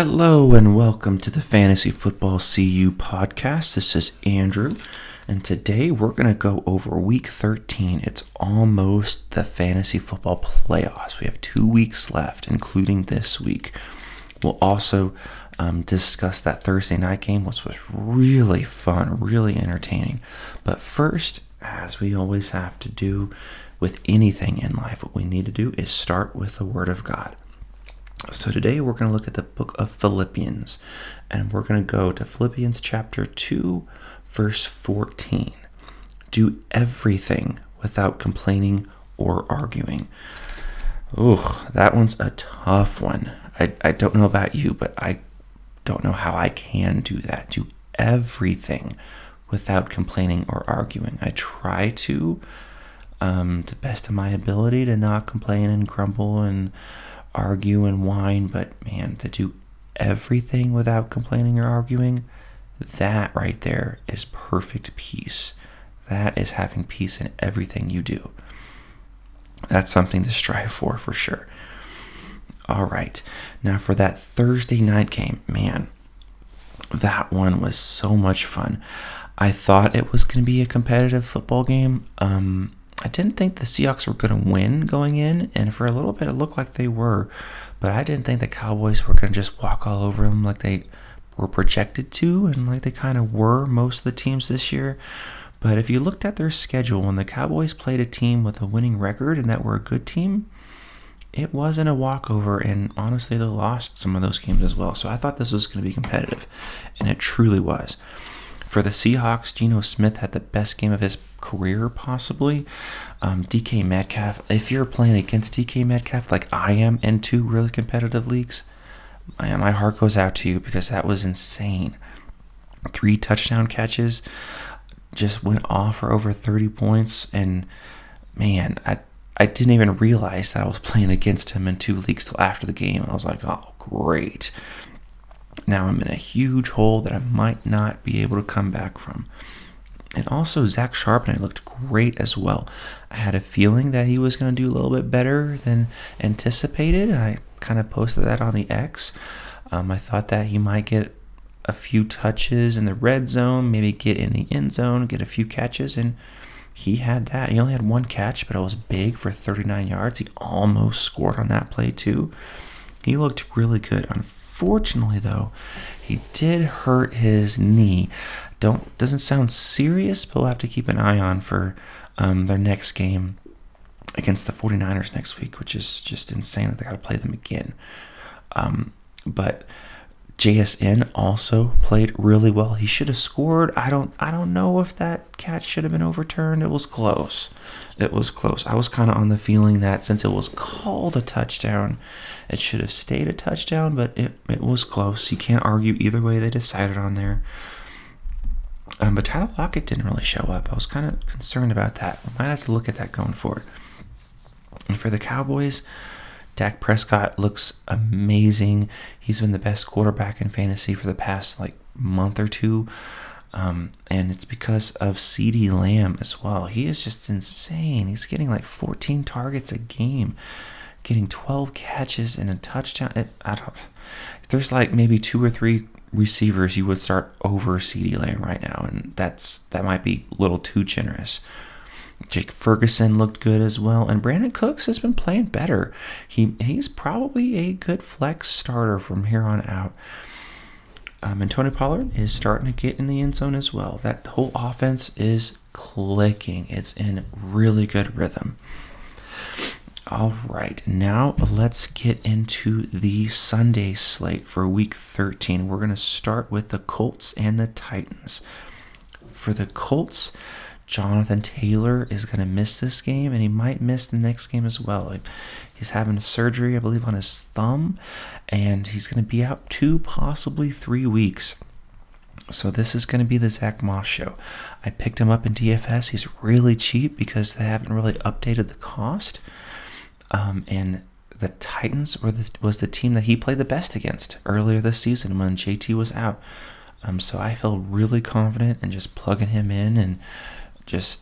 Hello and welcome to the Fantasy Football CU podcast. This is Andrew, and today we're going to go over week 13. It's almost the fantasy football playoffs. We have two weeks left, including this week. We'll also um, discuss that Thursday night game, which was really fun, really entertaining. But first, as we always have to do with anything in life, what we need to do is start with the Word of God. So today we're going to look at the book of Philippians, and we're going to go to Philippians chapter 2, verse 14. Do everything without complaining or arguing. Ugh, that one's a tough one. I, I don't know about you, but I don't know how I can do that. Do everything without complaining or arguing. I try to, um, to best of my ability, to not complain and grumble and argue and whine, but man, to do everything without complaining or arguing, that right there is perfect peace. That is having peace in everything you do. That's something to strive for, for sure. All right. Now, for that Thursday night game, man, that one was so much fun. I thought it was going to be a competitive football game. Um, I didn't think the Seahawks were going to win going in, and for a little bit it looked like they were, but I didn't think the Cowboys were going to just walk all over them like they were projected to, and like they kind of were most of the teams this year. But if you looked at their schedule, when the Cowboys played a team with a winning record and that were a good team, it wasn't a walkover, and honestly, they lost some of those games as well. So I thought this was going to be competitive, and it truly was. For the Seahawks, Geno Smith had the best game of his career, possibly. Um, DK Metcalf, if you're playing against DK Metcalf like I am in two really competitive leagues, my, my heart goes out to you because that was insane. Three touchdown catches, just went off for over 30 points, and man, I I didn't even realize that I was playing against him in two leagues till after the game. I was like, oh, great. Now I'm in a huge hole that I might not be able to come back from. And also, Zach Charbonnet looked great as well. I had a feeling that he was going to do a little bit better than anticipated. I kind of posted that on the X. Um, I thought that he might get a few touches in the red zone, maybe get in the end zone, get a few catches, and he had that. He only had one catch, but it was big for 39 yards. He almost scored on that play, too. He looked really good. Unfortunately, though, he did hurt his knee. Don't doesn't sound serious, but we'll have to keep an eye on for um, their next game against the 49ers next week, which is just insane that they got to play them again. Um, but JSN also played really well. He should have scored. I don't I don't know if that catch should have been overturned. It was close. It was close. I was kind of on the feeling that since it was called a touchdown, it should have stayed a touchdown, but it, it was close. You can't argue either way they decided on there. Um, but Tyler Lockett didn't really show up. I was kind of concerned about that. We might have to look at that going forward. And for the Cowboys, Dak Prescott looks amazing. He's been the best quarterback in fantasy for the past like month or two. Um, and it's because of CeeDee Lamb as well. He is just insane. He's getting like 14 targets a game, getting 12 catches and a touchdown. It, I don't, there's like maybe two or three receivers you would start over CeeDee Lamb right now, and that's that might be a little too generous. Jake Ferguson looked good as well, and Brandin Cooks has been playing better. He he's probably a good flex starter from here on out. Um, and Tony Pollard is starting to get in the end zone as well. That whole offense is clicking. It's in really good rhythm. All right, now let's get into the Sunday slate for week 13. We're going to start with the Colts and the Titans. For the Colts, Jonathan Taylor is going to miss this game, and he might miss the next game as well. He's having surgery, I believe, on his thumb, and he's going to be out two, possibly three weeks. So this is going to be the Zack Moss show. I picked him up in DFS. He's really cheap because they haven't really updated the cost. Um, and the Titans were the, was the team that he played the best against earlier this season when JT was out. Um, so I feel really confident in just plugging him in and just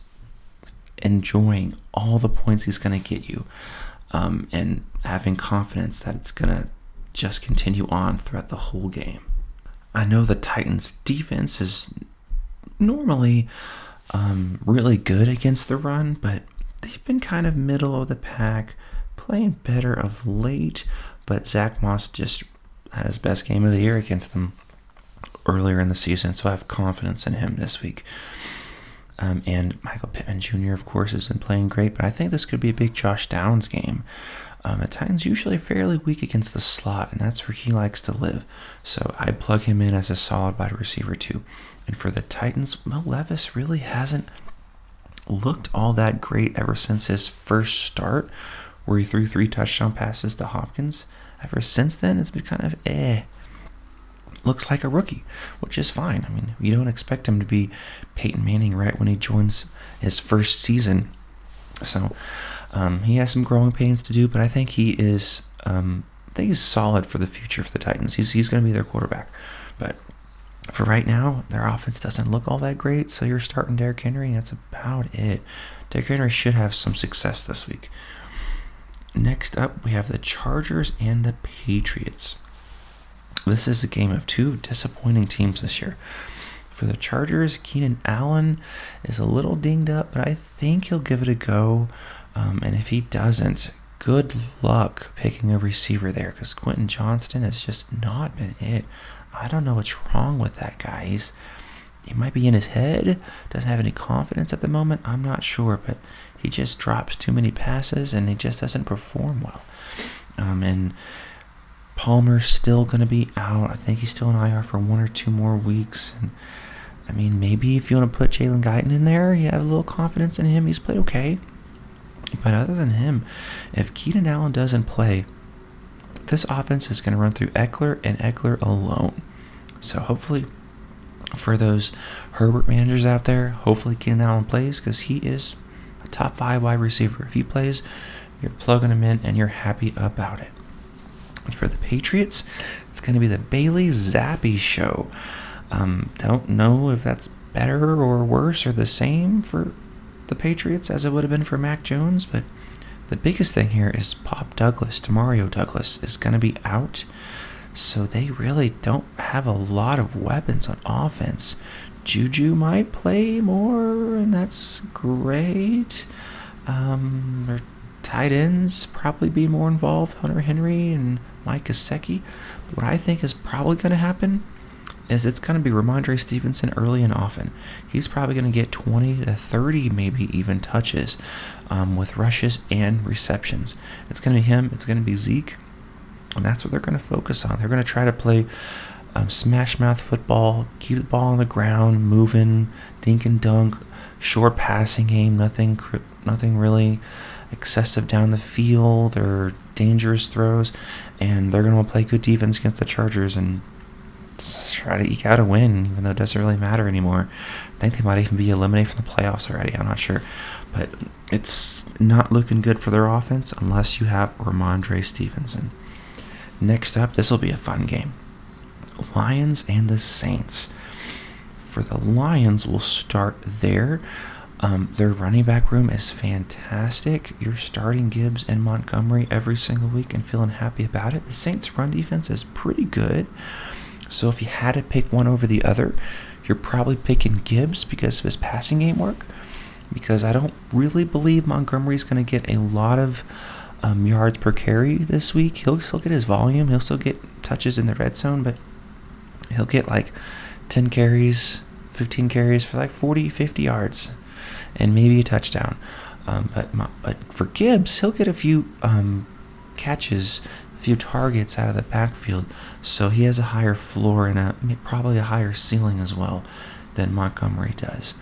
enjoying all the points he's going to get you um, and having confidence that it's going to just continue on throughout the whole game. I know the Titans' defense is normally um, really good against the run, but they've been kind of middle of the pack, playing better of late. But Zack Moss just had his best game of the year against them earlier in the season, so I have confidence in him this week. Um, and Michael Pittman Jr., of course, has been playing great, but I think this could be a big Josh Downs game. Um, the Titans usually fairly weak against the slot, and that's where he likes to live. So I plug him in as a solid wide receiver too. And for the Titans, Will Levis really hasn't looked all that great ever since his first start, where he threw three touchdown passes to Hopkins. Ever since then, it's been kind of eh looks like a rookie, which is fine. I mean, you don't expect him to be Peyton Manning right when he joins his first season. So um, he has some growing pains to do, but I think he is. Um, I think he's solid for the future for the Titans. He's he's going to be their quarterback, but for right now, their offense doesn't look all that great. So you're starting Derrick Henry. and That's about it. Derrick Henry should have some success this week. Next up, we have the Chargers and the Patriots. This is a game of two disappointing teams this year. For the Chargers, Keenan Allen is a little dinged up, but I think he'll give it a go. Um, and if he doesn't, good luck picking a receiver there because Quentin Johnston has just not been it. I don't know what's wrong with that guy. He's he might be in his head, doesn't have any confidence at the moment. I'm not sure, but he just drops too many passes and he just doesn't perform well. Um, and Palmer's still going to be out. I think he's still in IR for one or two more weeks. And I mean, maybe if you want to put Jalen Guyton in there, you have a little confidence in him. He's played okay. But other than him, if Keenan Allen doesn't play, this offense is going to run through Ekeler and Ekeler alone. So hopefully, for those Herbert managers out there, hopefully Keenan Allen plays because he is a top five wide receiver. If he plays, you're plugging him in and you're happy about it. For the Patriots, it's going to be the Bailey Zappe show. Um, don't know if that's better or worse or the same for the Patriots as it would have been for Mac Jones, but the biggest thing here is Pop Douglas, Demario Douglas, is going to be out. So they really don't have a lot of weapons on offense. Juju might play more, and that's great. Um, tight ends probably be more involved, Hunter Henry and Mike Gesicki. But what I think is probably going to happen is it's going to be Rhamondre Stevenson early and often. He's probably going to get 20 to 30, maybe even touches um, with rushes and receptions. It's going to be him, it's going to be Zeke, and that's what they're going to focus on. They're going to try to play um, smash mouth football, keep the ball on the ground, moving, dink and dunk, short passing game, nothing, nothing really excessive down the field or dangerous throws, and they're going to play good defense against the Chargers and try to eke out a win, even though it doesn't really matter anymore. I think they might even be eliminated from the playoffs already. I'm not sure, but it's not looking good for their offense unless you have Rhamondre Stevenson. Next up, this will be a fun game. Lions and the Saints. For the Lions, we'll start there. Um, their running back room is fantastic. You're starting Gibbs and Montgomery every single week and feeling happy about it. The Saints' run defense is pretty good. So if you had to pick one over the other, you're probably picking Gibbs because of his passing game work. Because I don't really believe Montgomery's going to get a lot of um, yards per carry this week. He'll still get his volume. He'll still get touches in the red zone, but he'll get like 10 carries, 15 carries for like 40, 50 yards and maybe a touchdown. Um, but but for Gibbs, he'll get a few um, catches, a few targets out of the backfield, so he has a higher floor and a, probably a higher ceiling as well than Montgomery does.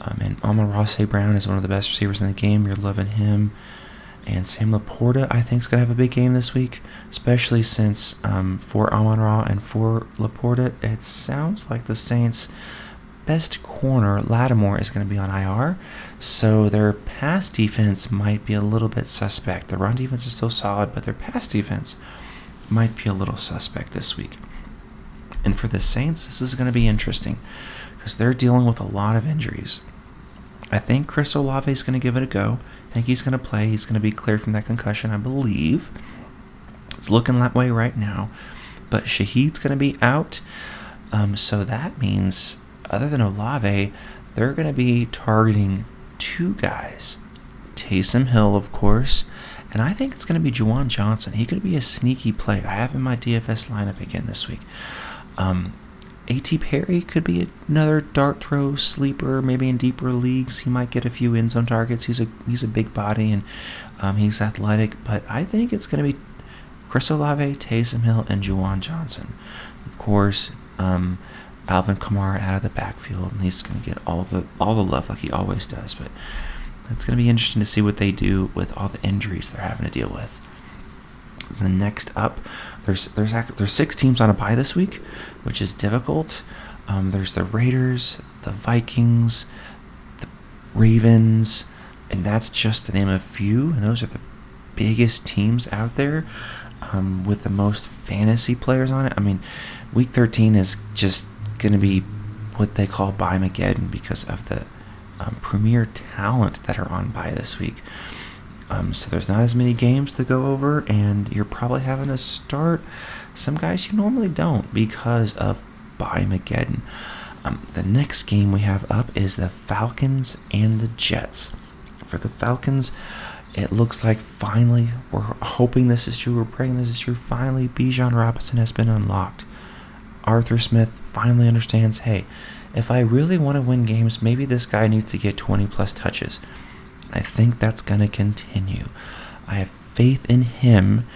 Um, and Amon-Ra Brown is one of the best receivers in the game. You're loving him. And Sam LaPorta, I think, is going to have a big game this week, especially since um, for Amon Ra and for LaPorta, it sounds like the Saints best corner, Lattimore, is going to be on IR, so their pass defense might be a little bit suspect. Their run defense is still solid, but their pass defense might be a little suspect this week. And for the Saints, this is going to be interesting because they're dealing with a lot of injuries. I think Chris Olave is going to give it a go. I think he's going to play. He's going to be cleared from that concussion, I believe. It's looking that way right now. But Shaheed's going to be out. Um, so that means, other than Olave, they're going to be targeting two guys. Taysom Hill, of course, and I think it's going to be Juwan Johnson. He could be a sneaky play. I have in my DFS lineup again this week. Um, A.T. Perry could be another dart throw sleeper, maybe in deeper leagues. He might get a few end zone targets. He's a he's a big body and um, he's athletic, but I think it's going to be Chris Olave, Taysom Hill, and Juwan Johnson. Of course, um, Alvin Kamara out of the backfield, and he's going to get all the all the love like he always does. But it's going to be interesting to see what they do with all the injuries they're having to deal with. The next up, there's there's there's six teams on a bye this week, which is difficult. Um, there's the Raiders, the Vikings, the Ravens, and that's just to name of a few. And those are the biggest teams out there um, with the most fantasy players on it. I mean, week 13 is just going to be what they call bye Mageddon because of the um, premier talent that are on bye this week. Um, so there's not as many games to go over, and you're probably having to start some guys you normally don't because of bye Mageddon. Um, the next game we have up is the Falcons and the Jets. For the Falcons, it looks like finally, we're hoping this is true, we're praying this is true. Finally, Bijan Robinson has been unlocked. Arthur Smith finally understands hey, if I really want to win games, maybe this guy needs to get 20 plus touches. I think that's going to continue. I have faith in him,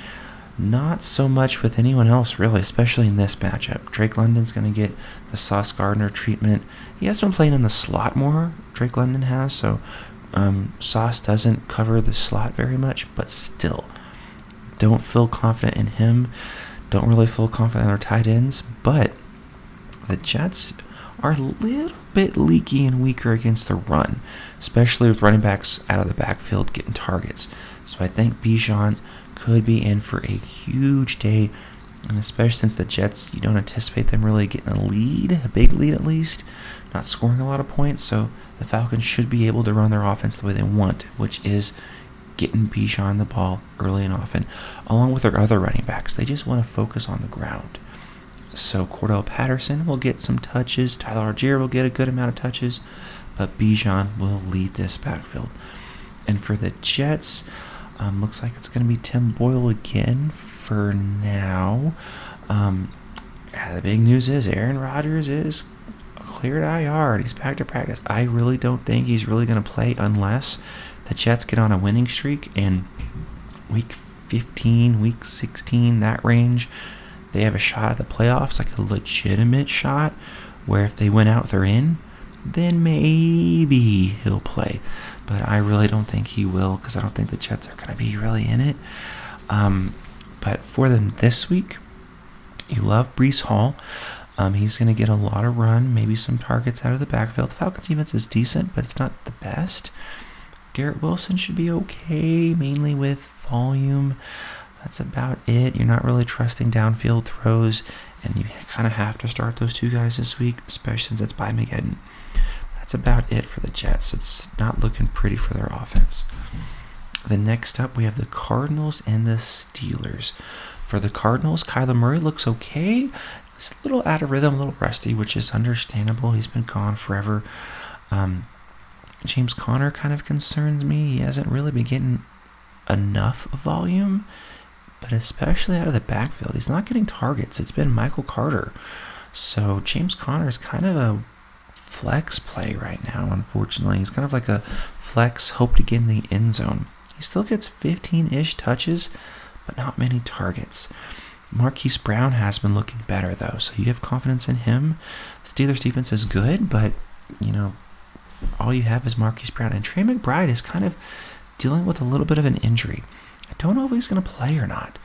not so much with anyone else, really, especially in this matchup. Drake London's going to get the Sauce Gardner treatment. He has been playing in the slot more, Drake London has, so um, Sauce doesn't cover the slot very much, but still, don't feel confident in him. Don't really feel confident in our tight ends, but the Jets are a little bit leaky and weaker against the run, especially with running backs out of the backfield getting targets. So I think Bijan could be in for a huge day, and especially since the Jets, you don't anticipate them really getting a lead, a big lead at least, not scoring a lot of points. So the Falcons should be able to run their offense the way they want, which is getting Bijan the ball early and often, along with their other running backs. They just want to focus on the ground. So Cordarrelle Patterson will get some touches. Tyler Allgeier will get a good amount of touches, but Bijan will lead this backfield. And for the Jets, um, looks like it's going to be Tim Boyle again for now. Um, yeah, the big news is Aaron Rodgers is cleared IR he's back to practice. I really don't think he's really going to play unless the Jets get on a winning streak and week 15, week 16, that range they have a shot at the playoffs, like a legitimate shot, where if they win out, they're in, then maybe he'll play. But I really don't think he will because I don't think the Jets are going to be really in it. Um, but for them this week, you love Breece Hall. Um, he's going to get a lot of run, maybe some targets out of the backfield. The Falcons defense is decent, but it's not the best. Garrett Wilson should be okay, mainly with volume that's about it. You're not really trusting downfield throws, and you kind of have to start those two guys this week, especially since it's bye Mageddon. That's about it for the Jets. It's not looking pretty for their offense. The next up, we have the Cardinals and the Steelers. For the Cardinals, Kyler Murray looks okay. He's a little out of rhythm, a little rusty, which is understandable. He's been gone forever. Um, James Conner kind of concerns me. He hasn't really been getting enough volume but especially out of the backfield, he's not getting targets. It's been Michael Carter. So James Conner is kind of a flex play right now, unfortunately. He's kind of like a flex, hope to get in the end zone. He still gets 15 ish touches, but not many targets. Marquise Brown has been looking better, though, so you have confidence in him. Steelers defense is good, but, you know, all you have is Marquise Brown. And Trey McBride is kind of dealing with a little bit of an injury. I don't know if he's going to play or not.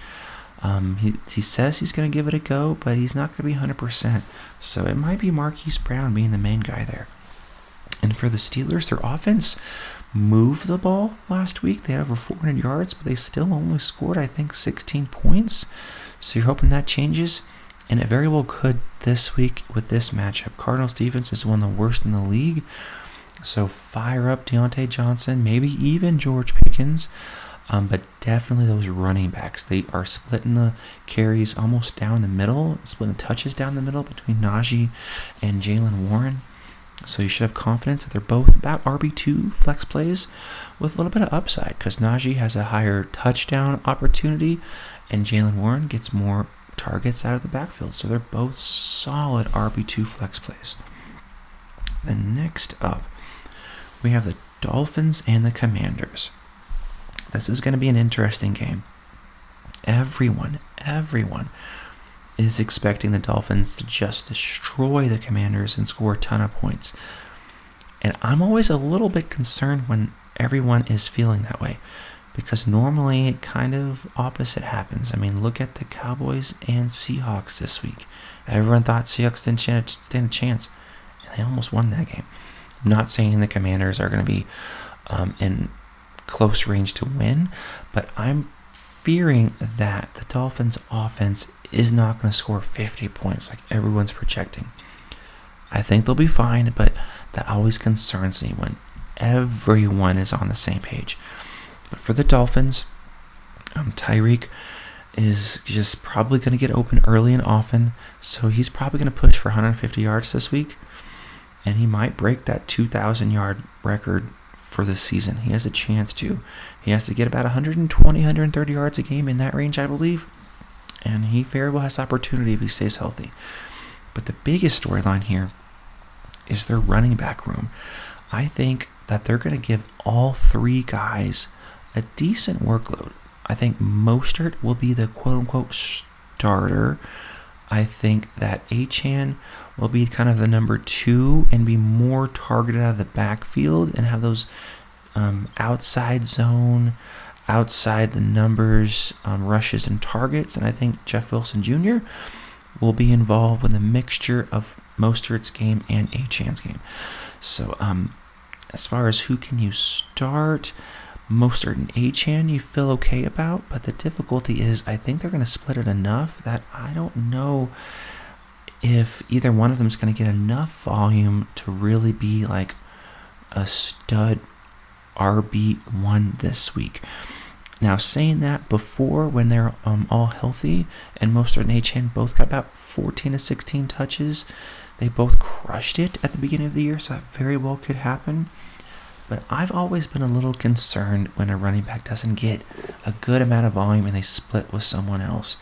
Um, he, he says he's going to give it a go, but he's not going to be 100%. So it might be Marquise Brown being the main guy there. And for the Steelers, their offense moved the ball last week. They had over 400 yards, but they still only scored, I think, 16 points. So you're hoping that changes. And it very well could this week with this matchup. Cardinals defense is one of the worst in the league. So fire up Diontae Johnson, maybe even George Pickens. Um, but definitely those running backs. They are splitting the carries almost down the middle, splitting the touches down the middle between Najee and Jaylen Warren. So you should have confidence that they're both about RB2 flex plays with a little bit of upside because Najee has a higher touchdown opportunity and Jaylen Warren gets more targets out of the backfield. So they're both solid RB2 flex plays. Then next up, we have the Dolphins and the Commanders. This is going to be an interesting game. Everyone, everyone is expecting the Dolphins to just destroy the Commanders and score a ton of points. And I'm always a little bit concerned when everyone is feeling that way because normally it kind of opposite happens. I mean, look at the Cowboys and Seahawks this week. Everyone thought Seahawks didn't stand a chance, and they almost won that game. I'm not saying the Commanders are going to be um, in close range to win, but I'm fearing that the Dolphins' offense is not going to score 50 points like everyone's projecting. I think they'll be fine, but that always concerns me when everyone is on the same page. But for the Dolphins, um, Tyreek is just probably going to get open early and often, so he's probably going to push for 150 yards this week, and he might break that 2,000 yard record for this season. He has a chance to. He has to get about 120, 130 yards a game in that range, I believe, and he very well has opportunity if he stays healthy. But the biggest storyline here is their running back room. I think that they're going to give all three guys a decent workload. I think Mostert will be the quote unquote starter. I think that Achane will be kind of the number two and be more targeted out of the backfield and have those um, outside zone, outside the numbers, um, rushes and targets. And I think Jeff Wilson Jr. will be involved with a mixture of Mostert's game and Achane's game. So, um, as far as who can you start, Mostert and Achane you feel okay about, but the difficulty is I think they're going to split it enough that I don't know if either one of them is going to get enough volume to really be like a stud RB1 this week. Now, saying that before, when they're um, all healthy, and Mostert and Achane both got about 14 to 16 touches, they both crushed it at the beginning of the year, so that very well could happen. But I've always been a little concerned when a running back doesn't get a good amount of volume and they split with someone else.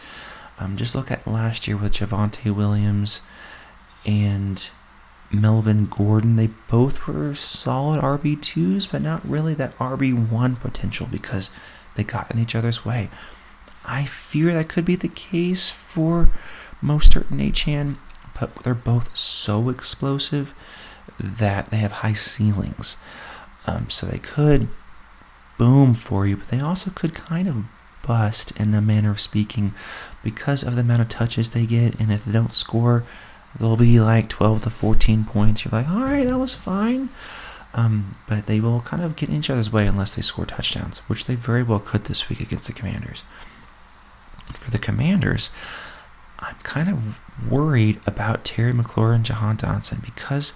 Um, just look at last year with Javonte Williams and Melvin Gordon. They both were solid RB2s, but not really that RB1 potential because they got in each other's way. I fear that could be the case for Mostert and Achane, but they're both so explosive that they have high ceilings. Um, so they could boom for you, but they also could kind of bust in a manner of speaking because of the amount of touches they get. And if they don't score, they'll be like 12 to 14 points. You're like, all right, that was fine. Um, but they will kind of get in each other's way unless they score touchdowns, which they very well could this week against the Commanders. For the Commanders, I'm kind of worried about Terry McLaurin and Jahan Dotson because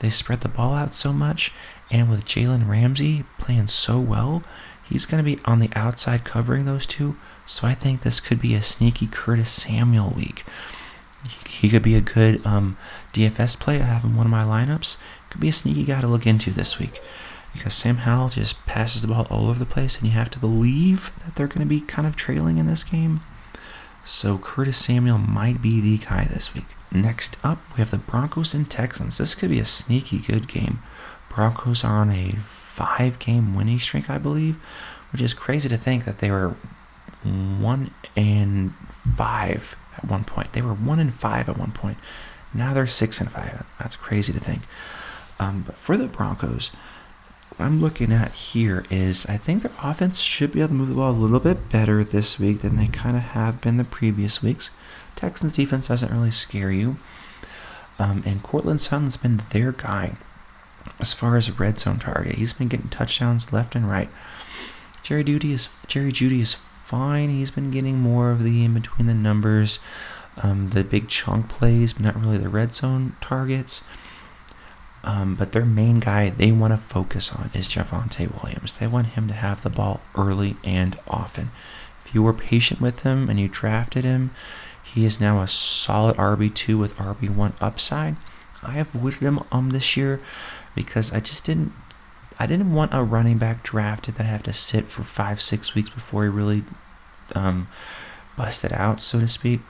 they spread the ball out so much and with Jalen Ramsey playing so well, he's going to be on the outside covering those two. So I think this could be a sneaky Curtis Samuel week. He could be a good um, DFS play. I have him in one of my lineups. Could be a sneaky guy to look into this week because Sam Howell just passes the ball all over the place, and you have to believe that they're going to be kind of trailing in this game. So Curtis Samuel might be the guy this week. Next up, we have the Broncos and Texans. This could be a sneaky good game. Broncos are on a five game winning streak, I believe, which is crazy to think that they were one and five at one point. They were one and five at one point. Now they're six and five. That's crazy to think. Um, but for the Broncos, what I'm looking at here is I think their offense should be able to move the ball a little bit better this week than they kind of have been the previous weeks. Texans defense doesn't really scare you. Um, and Courtland Sutton's been their guy as far as red zone target. He's been getting touchdowns left and right. Jerry Jeudy is Jerry Jeudy is fine. He's been getting more of the in between the numbers, um, the big chunk plays, but not really the red zone targets. Um, but their main guy they want to focus on is Javonte Williams. They want him to have the ball early and often. If you were patient with him and you drafted him, he is now a solid RB2 with RB1 upside. I have avoided him um this year because I just didn't I didn't want a running back drafted that I have to sit for five, six weeks before he really um, busted out, so to speak.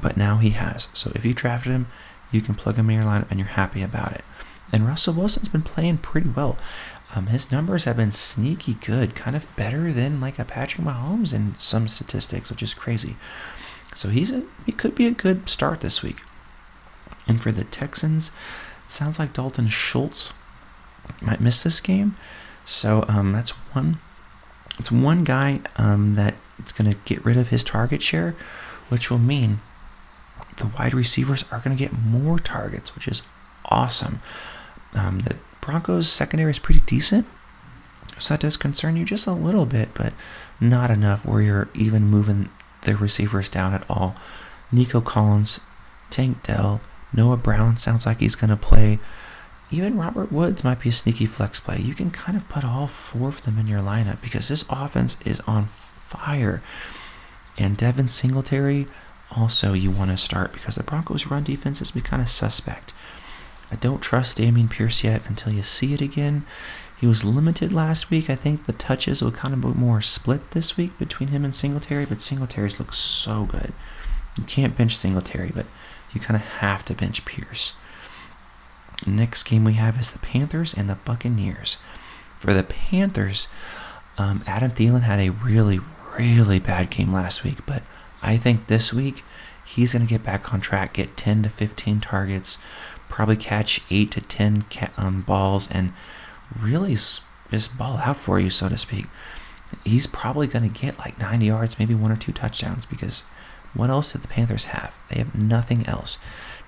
But now he has. So if you drafted him, you can plug him in your lineup and you're happy about it. And Russell Wilson's been playing pretty well. Um, his numbers have been sneaky good, kind of better than like a Patrick Mahomes in some statistics, which is crazy. So he's a he could be a good start this week. And for the Texans, it sounds like Dalton Schultz might miss this game. So um, that's one. It's one guy um, that it's going to get rid of his target share, which will mean the wide receivers are going to get more targets, which is awesome. Um, the Broncos secondary is pretty decent, so that does concern you just a little bit, but not enough where you're even moving the receivers down at all. Nico Collins, Tank Dell, Noah Brown sounds like he's going to play. Even Robert Woods might be a sneaky flex play. You can kind of put all four of them in your lineup because this offense is on fire. And Devin Singletary, also you want to start because the Broncos' run defense has been kind of suspect. I don't trust Dameon Pierce yet until you see it again. He was limited last week. I think the touches will kind of be more split this week between him and Singletary, but Singletary's looks so good. You can't bench Singletary, but you kind of have to bench Pierce. Next game we have is the Panthers and the Buccaneers. For the Panthers, um, Adam Thielen had a really, really bad game last week, but I think this week he's going to get back on track, get 10 to 15 targets, probably catch 8 to 10 ca- um, balls, and really just ball out for you, so to speak. He's probably going to get like 90 yards, maybe one or two touchdowns, because what else did the Panthers have? They have nothing else.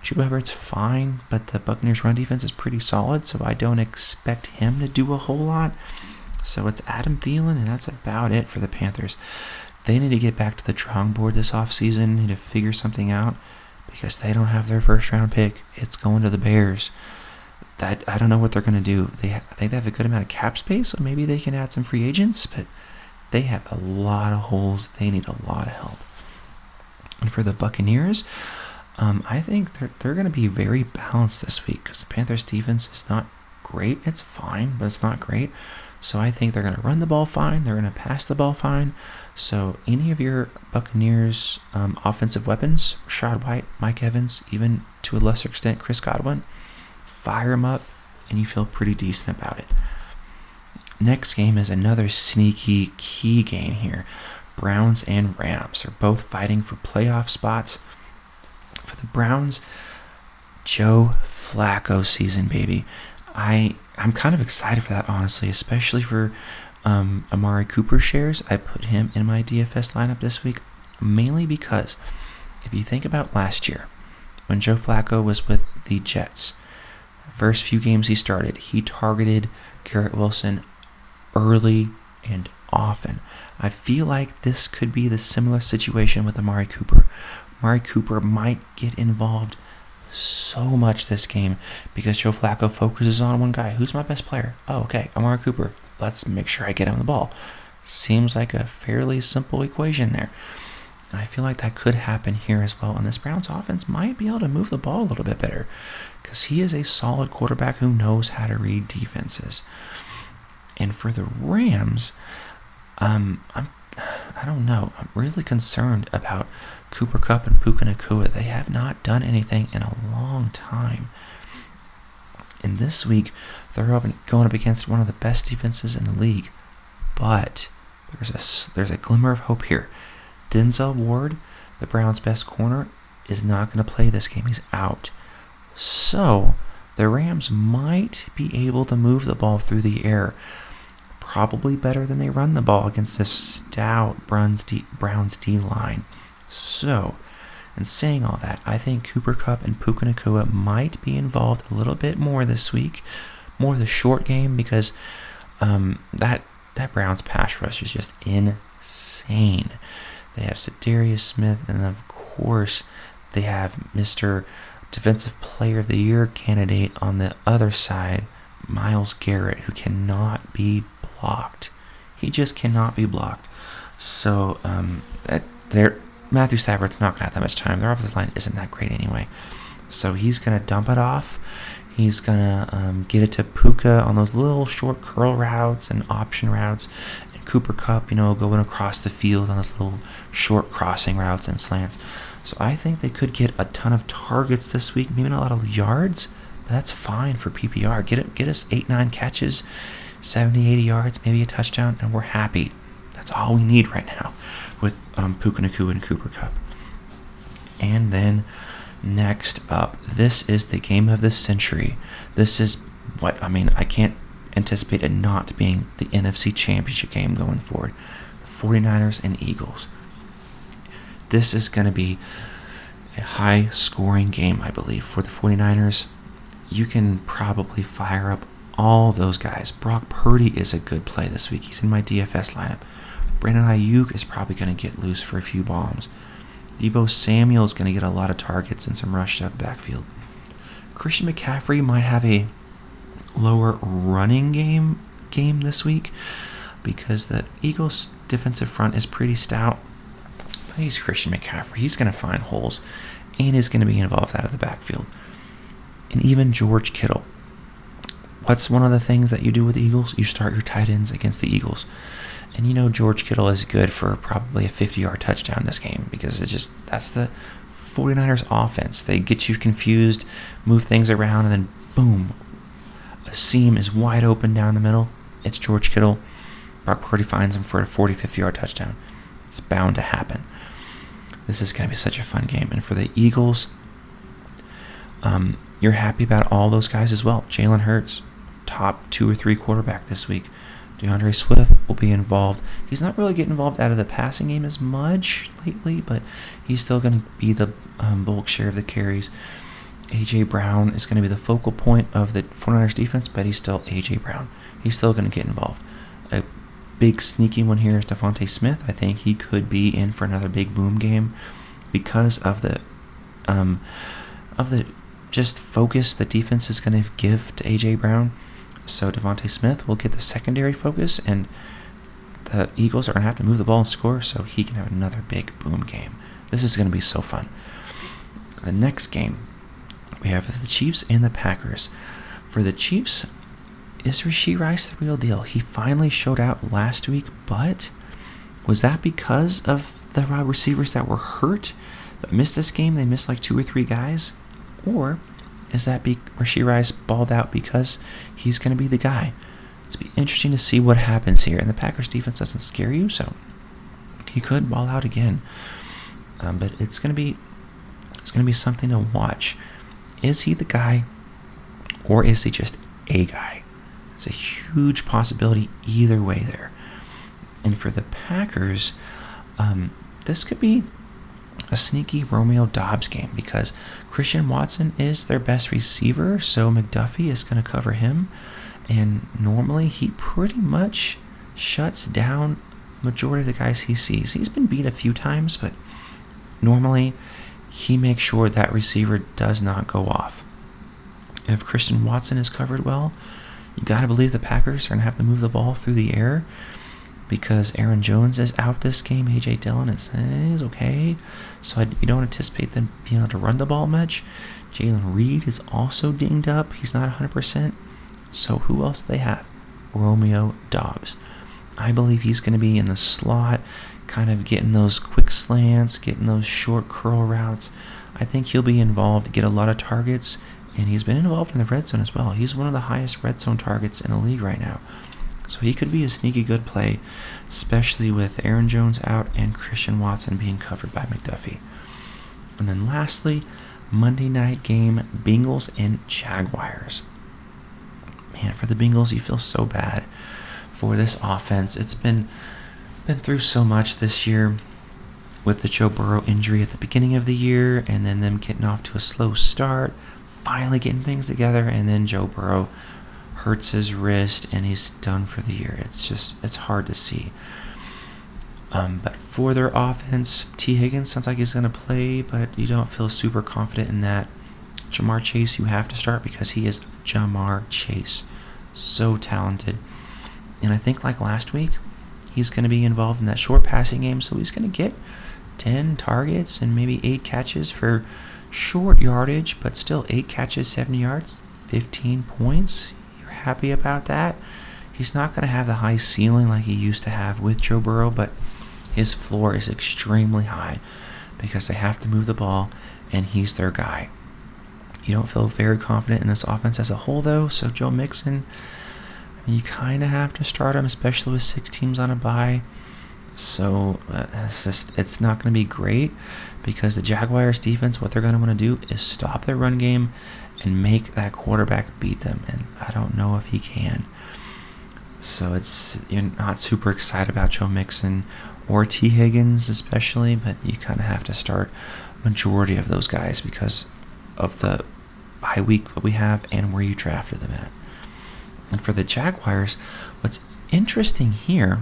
Chuba Hubbard's fine, but the Buccaneers' run defense is pretty solid, so I don't expect him to do a whole lot. So it's Adam Thielen, and that's about it for the Panthers. They need to get back to the drawing board this offseason, need to figure something out because they don't have their first round pick. It's going to the Bears. That I don't know what they're going to do. They I think they have a good amount of cap space, so maybe they can add some free agents, but they have a lot of holes. They need a lot of help. And for the Buccaneers, um, I think they're, they're going to be very balanced this week because the Panthers' defense is not great. It's fine, but it's not great. So I think they're going to run the ball fine. They're going to pass the ball fine. So any of your Buccaneers' um, offensive weapons, Rachaad White, Mike Evans, even to a lesser extent Chris Godwin, fire them up, and you feel pretty decent about it. Next game is another sneaky key game here. Browns and Rams are both fighting for playoff spots. For the Browns, Joe Flacco season, baby. I I'm kind of excited for that, honestly, especially for um, Amari Cooper shares. I put him in my DFS lineup this week mainly because if you think about last year when Joe Flacco was with the Jets, first few games he started, he targeted Garrett Wilson early and often. I feel like this could be the similar situation with Amari Cooper. Amari Cooper might get involved so much this game because Joe Flacco focuses on one guy. Who's my best player? Oh, okay, Amari Cooper. Let's make sure I get him the ball. Seems like a fairly simple equation there. I feel like that could happen here as well. And this Browns offense might be able to move the ball a little bit better because he is a solid quarterback who knows how to read defenses. And for the Rams, um, I'm, I don't know. I'm really concerned about Cooper Kupp and Puka Nacua. They have not done anything in a long time. And this week, they're up going up against one of the best defenses in the league. But there's a there's a glimmer of hope here. Denzel Ward, the Browns' best corner, is not going to play this game. He's out. So the Rams might be able to move the ball through the air. Probably better than they run the ball against this stout Browns D, Browns D line. So, in saying all that, I think Cooper Kupp and Puka Nacua might be involved a little bit more this week, more the short game because um, that that Browns pass rush is just insane. They have Za'Darius Smith, and of course, they have Mr. Defensive Player of the Year candidate on the other side, Myles Garrett, who cannot be blocked. He just cannot be blocked. So um, there, Matthew Stafford's not going to have that much time. Their offensive line isn't that great anyway. So he's going to dump it off. He's going to um, get it to Puka on those little short curl routes and option routes. And Cooper Kupp, you know, going across the field on those little short crossing routes and slants. So I think they could get a ton of targets this week. Maybe not a lot of yards, but that's fine for PPR. Get it, get us eight, nine catches, 70, 80 yards, maybe a touchdown, and we're happy. That's all we need right now with um, Puka Nacua and Cooper Kupp. And then next up, this is the game of the century. This is what I mean. I can't anticipate it not being the NFC Championship game going forward. The 49ers and Eagles. This is going to be a high scoring game, I believe, for the 49ers. You can probably fire up all of those guys. Brock Purdy is a good play this week. He's in my DFS lineup. Brandon Aiyuk is probably going to get loose for a few bombs. Deebo Samuel is going to get a lot of targets and some rush out the backfield. Christian McCaffrey might have a lower running game game this week because the Eagles' defensive front is pretty stout. But he's Christian McCaffrey. He's going to find holes and is going to be involved out of the backfield. And even George Kittle. What's one of the things that you do with the Eagles? You start your tight ends against the Eagles. And you know George Kittle is good for probably a 50-yard touchdown this game because it's just that's the 49ers offense. They get you confused, move things around and then boom, a seam is wide open down the middle. It's George Kittle. Brock Purdy finds him for a 40, 50 yard touchdown. It's bound to happen. This is going to be such a fun game. And for the Eagles, um, you're happy about all those guys as well. Jalen Hurts, top two or three quarterback this week. D'Andre Swift will be involved. He's not really getting involved out of the passing game as much lately, but he's still going to be the um, bulk share of the carries. A.J. Brown is going to be the focal point of the 49ers defense, but he's still A.J. Brown. He's still going to get involved. A big sneaky one here is DeVonta Smith. I think he could be in for another big boom game because of the um, of the just focus the defense is going to give to A.J. Brown. So DeVonta Smith will get the secondary focus, and the Eagles are going to have to move the ball and score so he can have another big boom game. This is going to be so fun. The next game, we have the Chiefs and the Packers. For the Chiefs, is Rashee Rice the real deal? He finally showed out last week, but was that because of the wide receivers that were hurt that missed this game? They missed like two or three guys? Or is that be Rashee Rice balled out because he's going to be the guy? It's be interesting to see what happens here. And the Packers defense doesn't scare you, so he could ball out again. Um, but it's going to be it's going to be something to watch. Is he the guy, or is he just a guy? It's a huge possibility either way there. And for the Packers, um, this could be a sneaky Romeo Doubs game because Christian Watson is their best receiver, so McDuffie is going to cover him. And normally he pretty much shuts down majority of the guys he sees. He's been beat a few times, but normally he makes sure that receiver does not go off. If Christian Watson is covered well, you got to believe the Packers are going to have to move the ball through the air because Aaron Jones is out this game. AJ Dillon is, eh, is okay. So I, you don't anticipate them being able to run the ball much. Jayden Reed is also dinged up. He's not 100%. So who else do they have? Romeo Doubs. I believe he's going to be in the slot, kind of getting those quick slants, getting those short curl routes. I think he'll be involved, get a lot of targets, and he's been involved in the red zone as well. He's one of the highest red zone targets in the league right now. So he could be a sneaky good play, especially with Aaron Jones out and Christian Watson being covered by McDuffie. And then lastly, Monday night game Bengals and Jaguars. Man, for the Bengals, you feel so bad for this offense. It's been been through so much this year with the Joe Burrow injury at the beginning of the year and then them getting off to a slow start, finally getting things together, and then Joe Burrow hurts his wrist and he's done for the year. It's just it's hard to see. Um, but for their offense, Tee Higgins sounds like he's going to play, but you don't feel super confident in that. Ja'Marr Chase, you have to start because he is Ja'Marr Chase. So talented. And I think, like last week, he's going to be involved in that short passing game, so he's going to get 10 targets and maybe 8 catches for short yardage, but still 8 catches, 70 yards, 15 points. Happy about that? He's not going to have the high ceiling like he used to have with Joe Burrow, but his floor is extremely high because they have to move the ball and he's their guy. You don't feel very confident in this offense as a whole, though. So Joe Mixon, you kind of have to start him, especially with six teams on a bye. So uh, it's just it's not going to be great because the Jaguars defense, what they're going to want to do is stop their run game and make that quarterback beat them. And I don't know if he can. So it's you're not super excited about Joe Mixon or Tee Higgins especially, but you kind of have to start majority of those guys because of the bye week that we have and where you drafted them at. And for the Jaguars, what's interesting here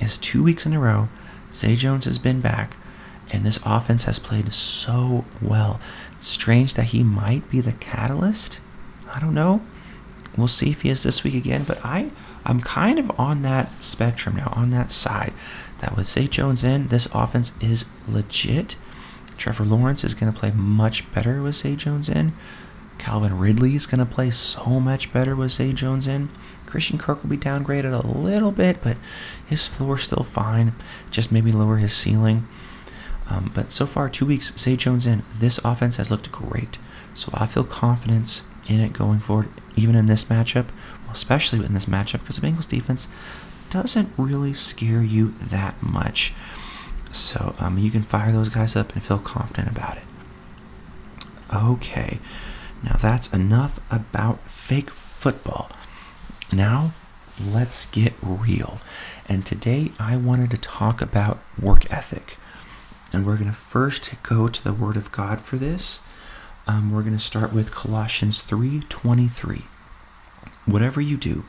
is two weeks in a row, Zay Jones has been back, and this offense has played so well. Strange that he might be the catalyst. I don't know. We'll see if he is this week again, but I, I'm kind of on that spectrum now, on that side. That with Zay Jones in, this offense is legit. Trevor Lawrence is going to play much better with Zay Jones in. Calvin Ridley is going to play so much better with Zay Jones in. Christian Kirk will be downgraded a little bit, but his floor still fine. Just maybe lower his ceiling. Um, but so far, two weeks, Zay Jones in, this offense has looked great. So I feel confidence in it going forward, even in this matchup, well, especially in this matchup, because the Bengals defense doesn't really scare you that much. So um, you can fire those guys up and feel confident about it. Okay, now that's enough about fake football. Now let's get real. And today I wanted to talk about work ethic. And we're going to first go to the Word of God for this. Um, we're going to start with Colossians 3:23. Whatever you do,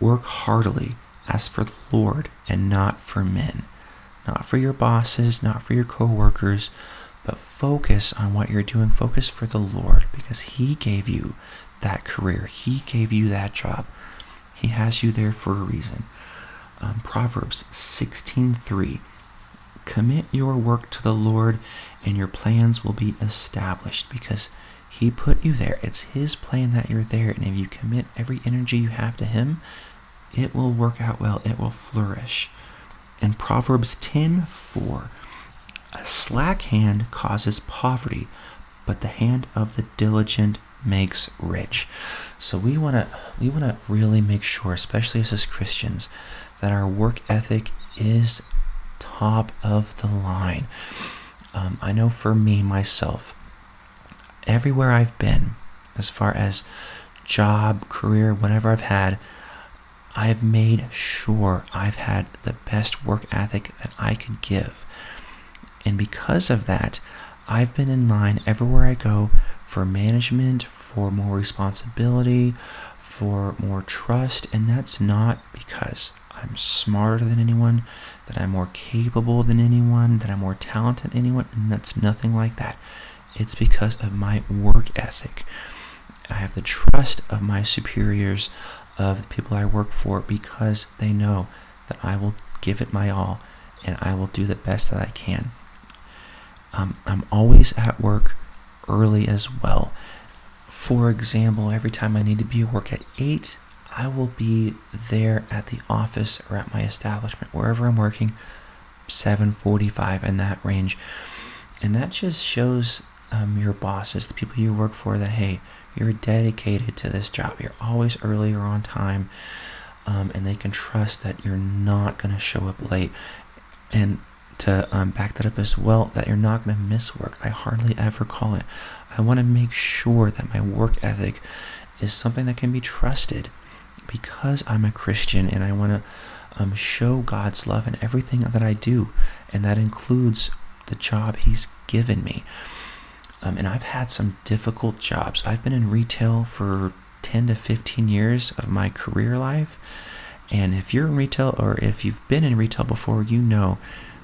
work heartily as for the Lord and not for men not for your bosses, not for your coworkers, but focus on what you're doing. Focus for the Lord because He gave you that career. He gave you that job. He has you there for a reason. Um, Proverbs 16:3 Commit your work to the Lord and your plans will be established because he put you there. It's his plan that you're there and if you commit every energy you have to him, it will work out well. It will flourish. In Proverbs 10:4, a slack hand causes poverty, but the hand of the diligent makes rich. So we want to we want to really make sure, especially us as Christians, that our work ethic is top of the line. Um, I know for me myself, everywhere I've been, as far as job, career, whatever I've had, I've made sure I've had the best work ethic that I could give. And because of that, I've been in line everywhere I go for management, for more responsibility, for more trust. And that's not because I'm smarter than anyone, that I'm more capable than anyone, that I'm more talented than anyone. And that's nothing like that. It's because of my work ethic. I have the trust of my superiors of the people I work for because they know that I will give it my all and I will do the best that I can. Um, I'm always at work early as well. For example, every time I need to be at work at 8, I will be there at the office or at my establishment, wherever I'm working, 7:45 in that range. And that just shows um, your bosses, the people you work for, that hey, you're dedicated to this job. You're always early or on time, um, and they can trust that you're not going to show up late. And to um, back that up as well, that you're not going to miss work. I hardly ever call it. I want to make sure that my work ethic is something that can be trusted because I'm a Christian and I want to um, show God's love in everything that I do, and that includes the job He's given me. Um, and I've had some difficult jobs. I've been in retail for 10 to 15 years of my career life. And if you're in retail or if you've been in retail before, you know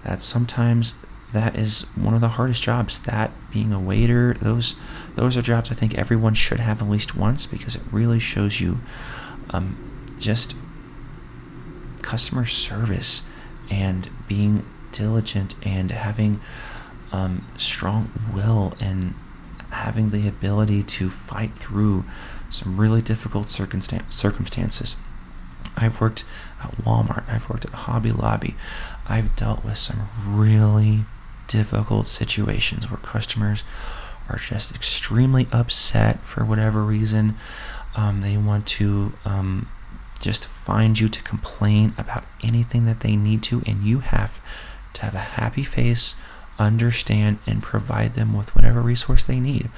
that sometimes that is one of the hardest jobs. That being a waiter, those those are jobs I think everyone should have at least once because it really shows you um, just customer service and being diligent and having um, strong will and having the ability to fight through some really difficult circumstances. I've worked at Walmart, I've worked at Hobby Lobby, I've dealt with some really difficult situations where customers are just extremely upset for whatever reason. Um, they want to um, just find you to complain about anything that they need to, and you have to have a happy face, understand, and provide them with whatever resource they need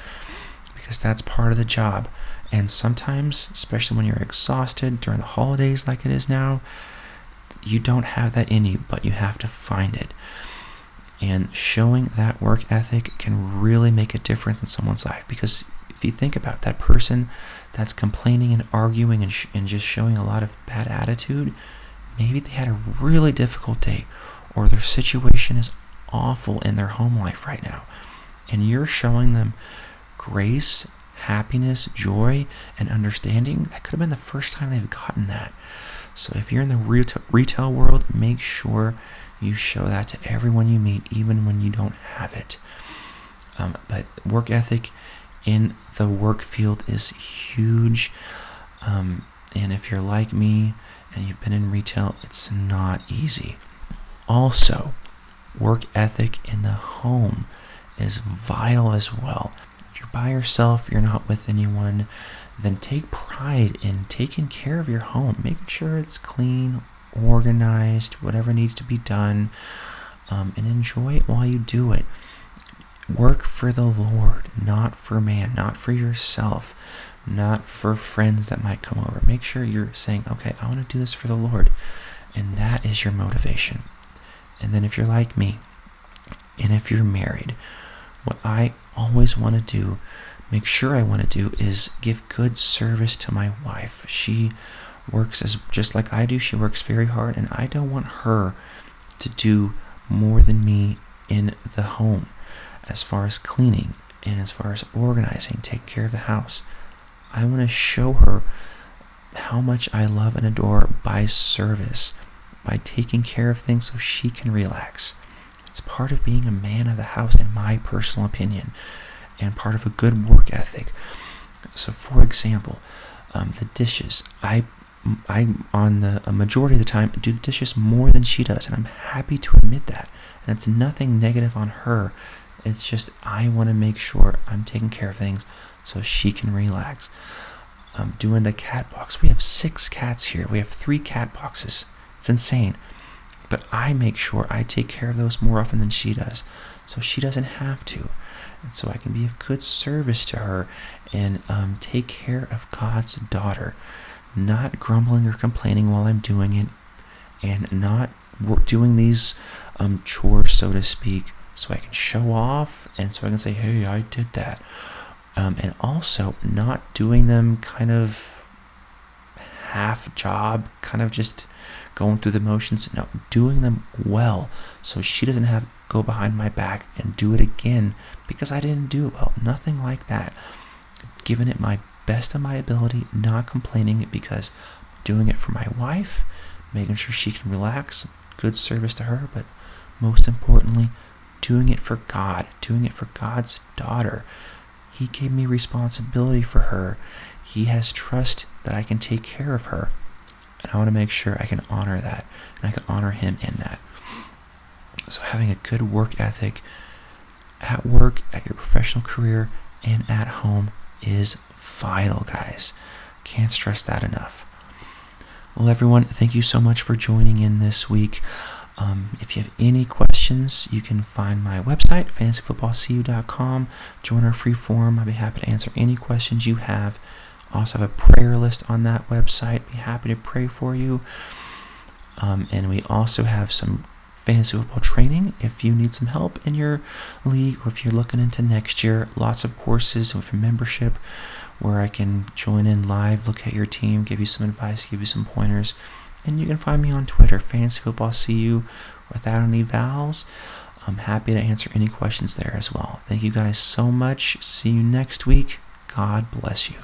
because that's part of the job. And sometimes, especially when you're exhausted during the holidays like it is now, you don't have that in you, but you have to find it. And showing that work ethic can really make a difference in someone's life because if you think about that person that's complaining and arguing and, sh- and just showing a lot of bad attitude, maybe they had a really difficult day or their situation is awful in their home life right now. And you're showing them grace, happiness, joy, and understanding. That could have been the first time they've gotten that. So if you're in the retail, retail world, make sure you show that to everyone you meet, even when you don't have it. Um, but work ethic in the work field is huge. Um, and if you're like me and you've been in retail, it's not easy. Also, work ethic in the home is vital as well. If you're by yourself, you're not with anyone, then take pride in taking care of your home, making sure it's clean, organized, whatever needs to be done, um, and enjoy it while you do it. Work for the Lord, not for man, not for yourself, not for friends that might come over. Make sure you're saying, okay, I want to do this for the Lord. And that is your motivation. And then if you're like me, and if you're married, what I always want to do, make sure I want to do, is give good service to my wife. She works as just like I do. She works very hard, and I don't want her to do more than me in the home as far as cleaning and as far as organizing, taking care of the house. I want to show her how much I love and adore by service, by taking care of things so she can relax. It's part of being a man of the house, in my personal opinion, and part of a good work ethic. So, for example, um, the dishes. I I on the a majority of the time do the dishes more than she does, and I'm happy to admit that. And it's nothing negative on her. It's just I want to make sure I'm taking care of things so she can relax. I'm doing the cat box. We have six cats here. We have three cat boxes. It's insane. But I make sure I take care of those more often than she does. So she doesn't have to. And so I can be of good service to her and um, take care of God's daughter not grumbling or complaining while I'm doing it, and not doing these um, chores, so to speak, so I can show off and so I can say, hey, I did that. Um, and also not doing them kind of half job, kind of just going through the motions. No, doing them well so she doesn't have go behind my back and do it again because I didn't do it well. Nothing like that. Giving it my best of my ability, not complaining because I'm doing it for my wife, making sure she can relax, good service to her, but most importantly, doing it for God, doing it for God's daughter. He gave me responsibility for her. He has trust that I can take care of her. And I want to make sure I can honor that and I can honor him in that. So, having a good work ethic at work, at your professional career, and at home is vital, guys. Can't stress that enough. Well, everyone, thank you so much for joining in this week. Um, if you have any questions, you can find my website, fantasyfootballcu.com. Join our free forum. I'd be happy to answer any questions you have. Also have a prayer list on that website. Be happy to pray for you. Um, and we also have some fantasy football training if you need some help in your league or if you're looking into next year. Lots of courses with membership where I can join in live, look at your team, give you some advice, give you some pointers. And you can find me on Twitter, Fantasy Football without any vowels. I'm happy to answer any questions there as well. Thank you guys so much. See you next week. God bless you.